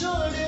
journey.